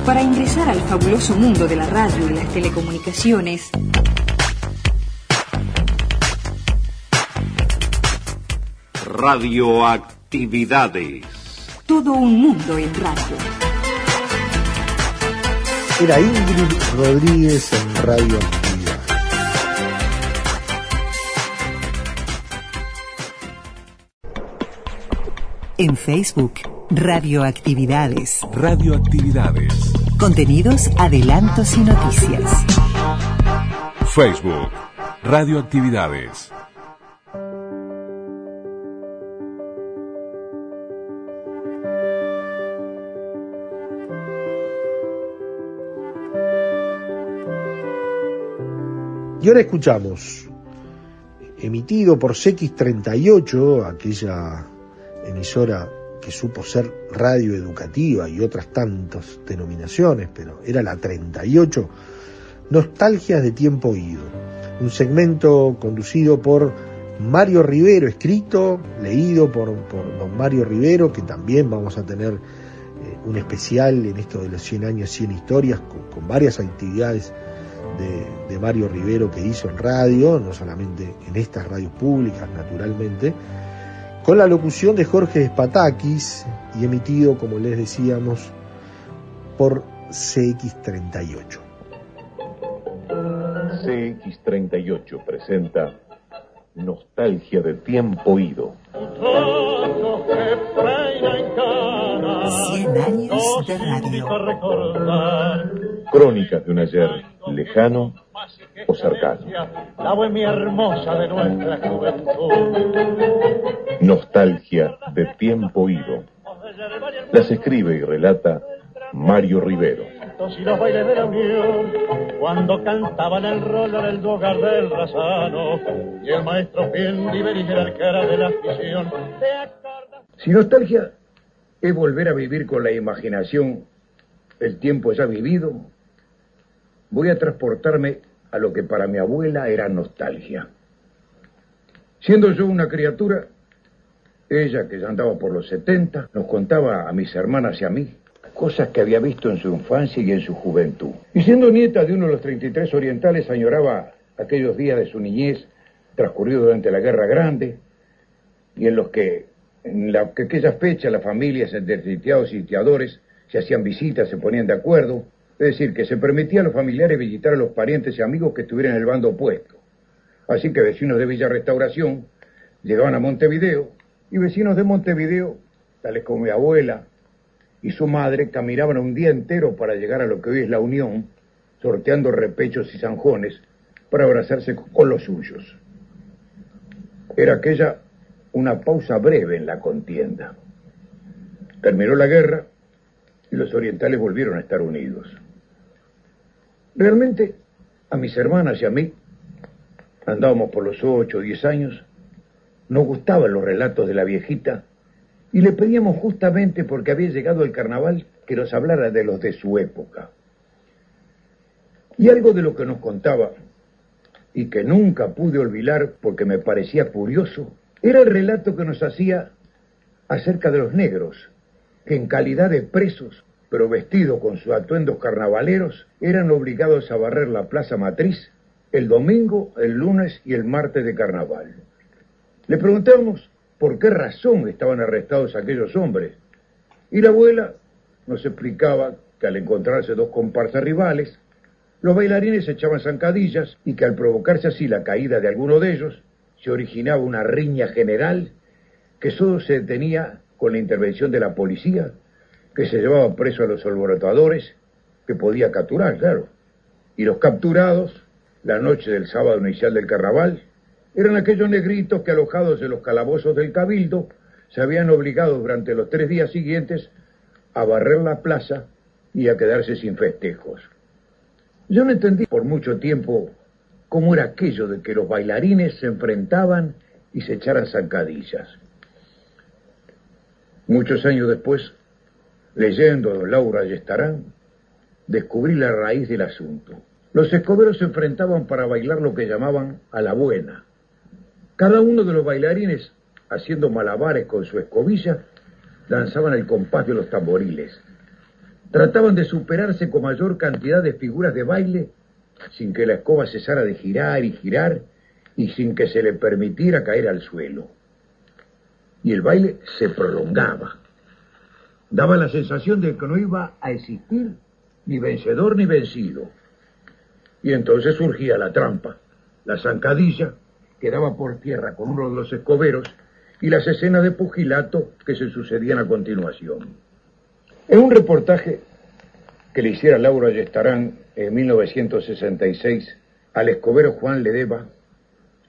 Para ingresar al fabuloso mundo de la radio y las telecomunicaciones, Radioactividades. Todo un mundo en radio. Era Ingrid Rodríguez en Radio Actividad. En Facebook, Radioactividades. Radioactividades. Contenidos, adelantos y noticias. Facebook, Radioactividades. Y ahora escuchamos, emitido por CX38, aquella emisora que supo ser radio educativa y otras tantas denominaciones, pero era la 38, Nostalgias de Tiempo Ido, un segmento conducido por Mario Rivero, escrito, leído por, por don Mario Rivero, que también vamos a tener eh, un especial en esto de los 100 años, 100 historias, con, varias actividades de, de, Mario Rivero que hizo en radio, no solamente en estas radios públicas, naturalmente, con la locución de Jorge Spatakis y emitido, como les decíamos, por CX38. CX38 presenta Nostalgia de tiempo ido. 100 años de radio. Crónicas de un ayer lejano o cercano. La bohemia hermosa de nuestra juventud. Nostalgia de tiempo ido. Las escribe y relata Mario Rivero. Y los bailes de la unión, cuando cantaban el rol en el hogar del razano, y el maestro bien era el cara de la afición. Si nostalgia es volver a vivir con la imaginación el tiempo ya vivido, voy a transportarme a lo que para mi abuela era nostalgia. Siendo yo una criatura, ella, que ya andaba por los 70, nos contaba a mis hermanas y a mí cosas que había visto en su infancia y en su juventud. Y siendo nieta de uno de los 33 orientales, añoraba aquellos días de su niñez transcurridos durante la Guerra Grande y en los que en la, que aquella fecha las familias entre sitiados y sitiadores se hacían visitas, se ponían de acuerdo, es decir, que se permitía a los familiares visitar a los parientes y amigos que estuvieran en el bando opuesto. Así que vecinos de Villa Restauración llegaban a Montevideo y vecinos de Montevideo, tales como mi abuela y su madre, caminaban un día entero para llegar a lo que hoy es la Unión, sorteando repechos y zanjones para abrazarse con los suyos. Era aquella una pausa breve en la contienda. Terminó la guerra y los orientales volvieron a estar unidos. Realmente, a mis hermanas y a mí, andábamos por los ocho o diez años, nos gustaban los relatos de la viejita y le pedíamos justamente porque había llegado el carnaval que nos hablara de los de su época. Y algo de lo que nos contaba, y que nunca pude olvidar porque me parecía curioso, era el relato que nos hacía acerca de los negros, que en calidad de presos, pero vestidos con sus atuendos carnavaleros, eran obligados a barrer la plaza matriz el domingo, el lunes y el martes de carnaval. Le preguntamos por qué razón estaban arrestados aquellos hombres, y la abuela nos explicaba que al encontrarse dos comparsas rivales, los bailarines echaban zancadillas y que al provocarse así la caída de alguno de ellos, se originaba una riña general que solo se detenía con la intervención de la policía, que se llevaba preso a los alborotadores, que podía capturar, claro. Y los capturados, la noche del sábado inicial del carnaval, eran aquellos negritos que alojados en los calabozos del cabildo se habían obligado durante los tres días siguientes a barrer la plaza y a quedarse sin festejos. Yo no entendí por mucho tiempo cómo era aquello de que los bailarines se enfrentaban y se echaran zancadillas. Muchos años después, leyendo Laura Ayestarán, descubrí la raíz del asunto. Los escoberos se enfrentaban para bailar lo que llamaban a la buena. Cada uno de los bailarines, haciendo malabares con su escobilla, danzaban el compás de los tamboriles. Trataban de superarse con mayor cantidad de figuras de baile sin que la escoba cesara de girar y girar y sin que se le permitiera caer al suelo. Y el baile se prolongaba. Daba la sensación de que no iba a existir ni vencedor ni vencido. Y entonces surgía la trampa, la zancadilla, que daba por tierra con uno de los escoberos, y las escenas de pugilato que se sucedían a continuación. En un reportaje que le hiciera Laura Yestarán en 1966 al escobero Juan Ledeva,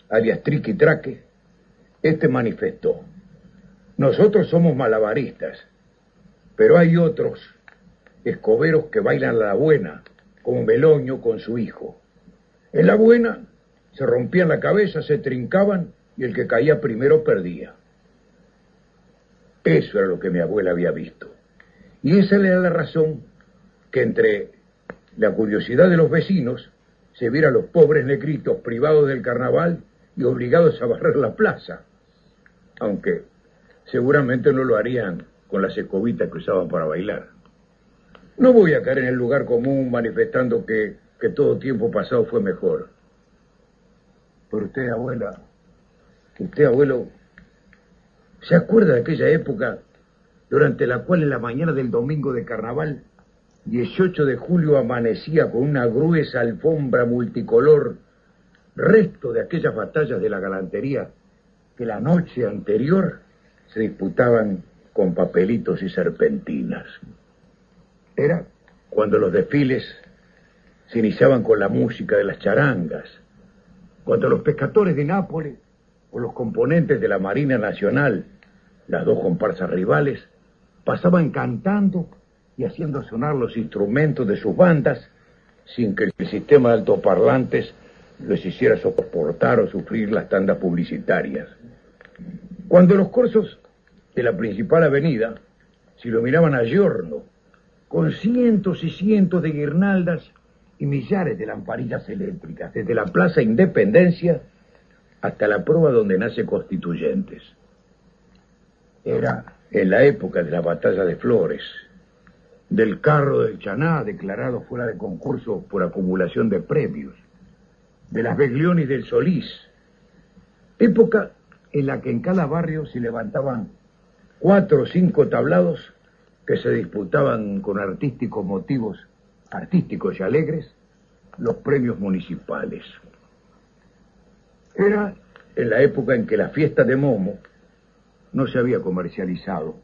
alias Triqui Traque, este manifestó, nosotros somos malabaristas, pero hay otros escoberos que bailan la buena, como Meloño con su hijo. En la buena se rompían la cabeza, se trincaban y el que caía primero perdía. Eso era lo que mi abuela había visto. Y esa era la razón que entre la curiosidad de los vecinos se viera a los pobres negritos privados del carnaval y obligados a barrer la plaza, aunque seguramente no lo harían con las escobitas que usaban para bailar. No voy a caer en el lugar común manifestando que, que todo tiempo pasado fue mejor. Pero usted, abuela, usted, abuelo, ¿se acuerda de aquella época durante la cual en la mañana del domingo de carnaval 18 de julio amanecía con una gruesa alfombra multicolor, resto de aquellas batallas de la galantería que la noche anterior se disputaban con papelitos y serpentinas. Era cuando los desfiles se iniciaban con la música de las charangas, cuando los pescadores de Nápoles o los componentes de la Marina Nacional, las dos comparsas rivales, pasaban cantando y haciendo sonar los instrumentos de sus bandas sin que el sistema de altoparlantes les hiciera soportar o sufrir las tandas publicitarias. Cuando los corsos de la principal avenida se iluminaban a giorno, con cientos y cientos de guirnaldas y millares de lamparillas eléctricas, desde la Plaza Independencia hasta la prueba donde nace Constituyentes. Era en la época de la batalla de Flores, del carro del Chaná declarado fuera de concurso por acumulación de premios, de las Beglionis del Solís, época en la que en cada barrio se levantaban cuatro o cinco tablados que se disputaban con artísticos motivos, artísticos y alegres, los premios municipales. Era en la época en que la fiesta de Momo no se había comercializado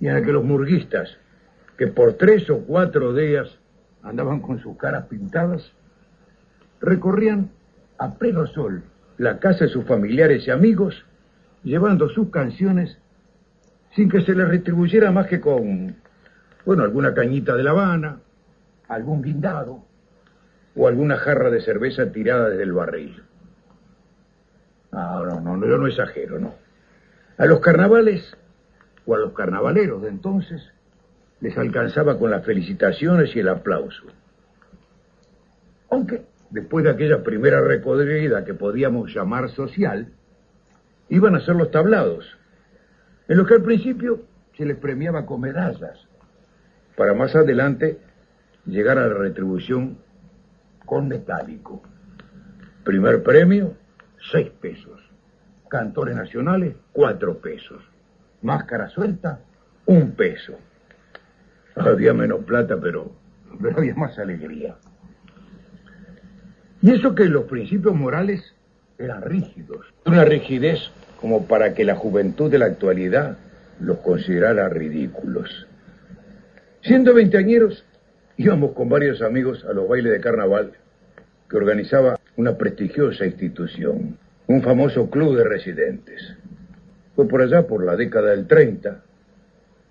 y en la que los murguistas que por tres o cuatro días andaban con sus caras pintadas, recorrían a pleno sol la casa de sus familiares y amigos, llevando sus canciones sin que se les retribuyera más que con, bueno, alguna cañita de La Habana, algún guindado o alguna jarra de cerveza tirada desde el barril. No, no, no, yo no exagero, no. A los carnavales o a los carnavaleros de entonces les alcanzaba con las felicitaciones y el aplauso. Aunque después de aquella primera recodrida que podíamos llamar social, iban a ser los tablados, en los que al principio se les premiaba con medallas, para más adelante llegar a la retribución con metálico. Primer premio, seis pesos. Cantores nacionales, cuatro pesos. Máscara suelta, un peso. Había menos plata, pero, pero había más alegría. Y eso que los principios morales eran rígidos. Una rigidez como para que la juventud de la actualidad los considerara ridículos. Siendo veinteañeros, íbamos con varios amigos a los bailes de carnaval que organizaba una prestigiosa institución, un famoso club de residentes. Fue por allá por la década del 30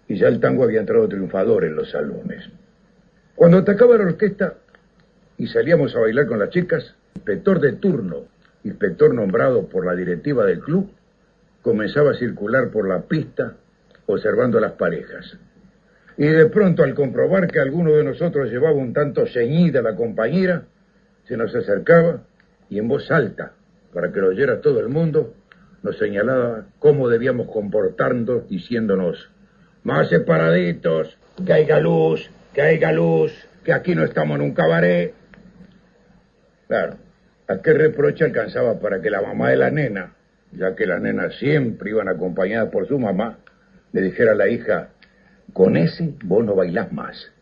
y ya el tango había entrado triunfador en los salones. Cuando atacaba la orquesta y salíamos a bailar con las chicas, inspector de turno, inspector nombrado por la directiva del club, comenzaba a circular por la pista observando a las parejas. Y de pronto, al comprobar que alguno de nosotros llevaba un tanto ceñida la compañera, se nos acercaba y en voz alta, para que lo oyera todo el mundo, nos señalaba cómo debíamos comportarnos, diciéndonos, más separaditos, que haya luz, que haya luz, que aquí no estamos en un cabaret. Claro, ¿a qué reproche alcanzaba para que la mamá de la nena, ya que las nenas siempre iban acompañadas por su mamá, le dijera a la hija, con ese vos no bailás más?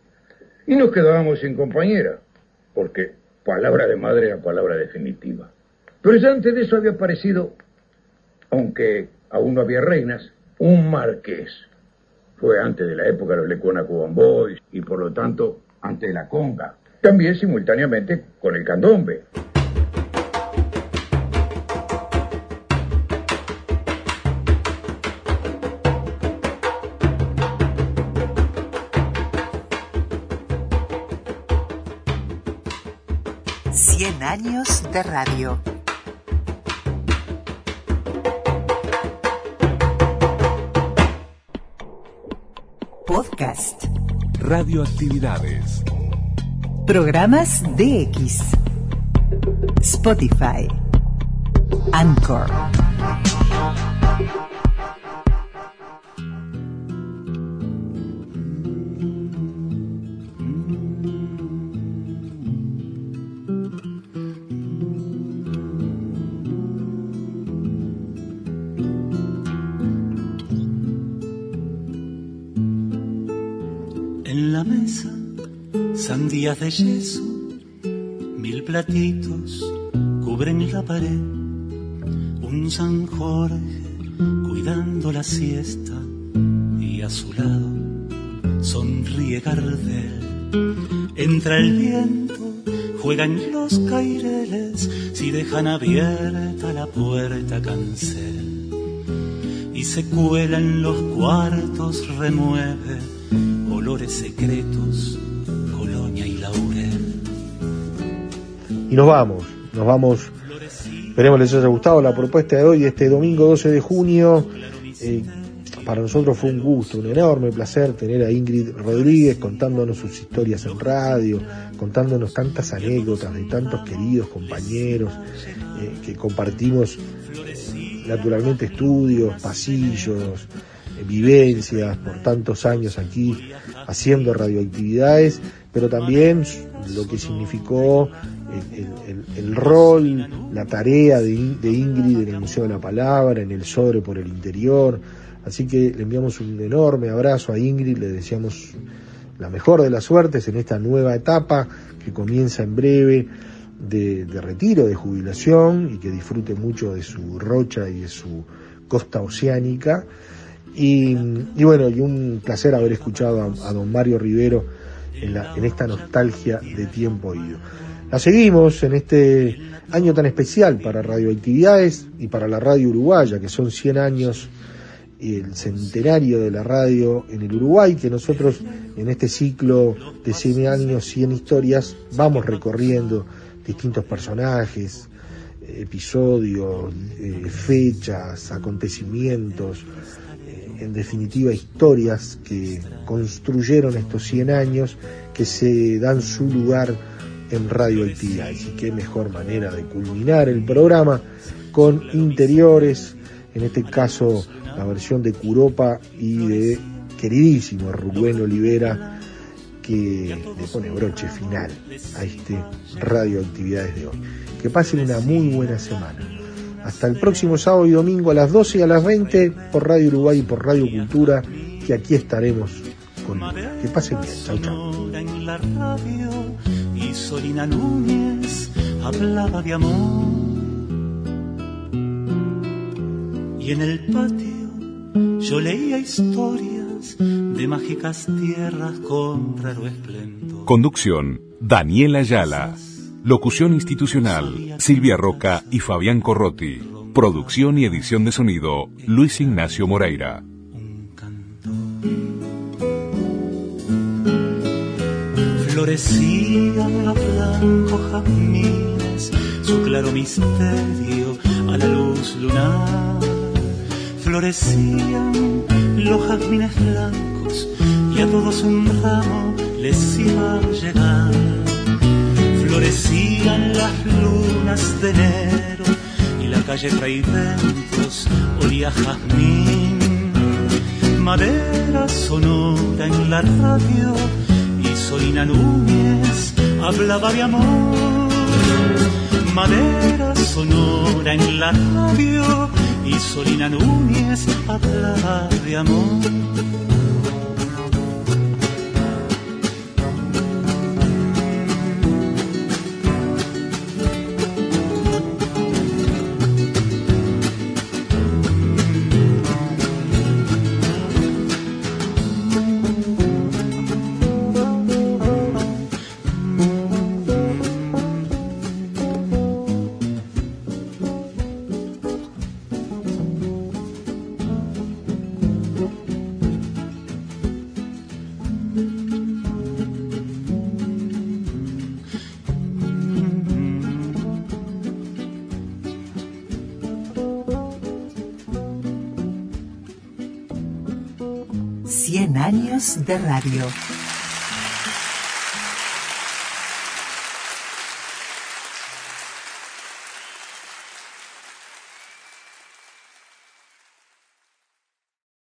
y nos quedábamos sin compañera, porque palabra de madre era palabra definitiva. Pero ya antes de eso había aparecido, aunque aún no había reinas, un marqués. Fue antes de la época de los Lecuona Cuban Boys y por lo tanto antes de la conga. También simultáneamente con el candombe. Años de radio. Podcast. Radioactividades. Programas DX. Spotify. Anchor. De yeso, mil platitos cubren la pared, un San Jorge cuidando la siesta y a su lado sonríe Gardel. Entra el viento, juegan los caireles, si dejan abierta la puerta cancel. Y se cuela en los cuartos, remueve olores secretos, Y nos vamos, nos vamos. Esperemos les haya gustado la propuesta de hoy, este domingo 12 de junio. Eh, para nosotros fue un gusto, un enorme placer tener a Ingrid Rodríguez contándonos sus historias en radio, contándonos tantas anécdotas de tantos queridos compañeros eh, que compartimos eh, naturalmente estudios, pasillos, vivencias por tantos años aquí haciendo radioactividades, pero también lo que significó el, rol, la tarea de, de Ingrid en el Museo de la Palabra, en el Sobre por el Interior. Así que le enviamos un enorme abrazo a Ingrid, le deseamos la mejor de las suertes en esta nueva etapa que comienza en breve de, de retiro, de jubilación y que disfrute mucho de su rocha y de su costa oceánica. Y, y bueno, y un placer haber escuchado a, a don Mario Rivero en, la- en esta nostalgia de tiempo ido. La seguimos en este año tan especial para radioactividades y para la radio uruguaya, que son 100 años y el centenario de la radio en el Uruguay, que nosotros en este ciclo de 100 años, 100 historias, vamos recorriendo distintos personajes, episodios, eh, fechas, acontecimientos, eh, en definitiva historias que construyeron estos 100 años, que se dan su lugar en radioactividades. Y qué mejor manera de culminar el programa con interiores, en este caso la versión de Curopa y de queridísimo Rubén Olivera, que le pone broche final a este radioactividades de hoy. Que pasen una muy buena semana. Hasta el próximo sábado y domingo a las 12 y a las 20 por Radio Uruguay y por Radio Cultura, que aquí estaremos con Que pasen bien. Chau, chau. Sonora en la radio y Solina Núñez hablaba de amor. Y en el patio yo leía historias de mágicas tierras con raro esplendor. Conducción, Daniela Ayala. Locución institucional, Silvia Roca y Fabián Corrotti. Producción y edición de sonido, Luis Ignacio Moreira. Florecían los blancos jazmines, su claro misterio a la luz lunar. Florecían los jazmines blancos y a todos un ramo les iba a llegar. Florecían las lunas de enero y la calle Fraiventos olía a jazmín. Madera sonora en la radio y Solina Núñez hablaba de amor. Madera sonora en la radio y Solina Núñez hablaba de amor. 100 años de radio.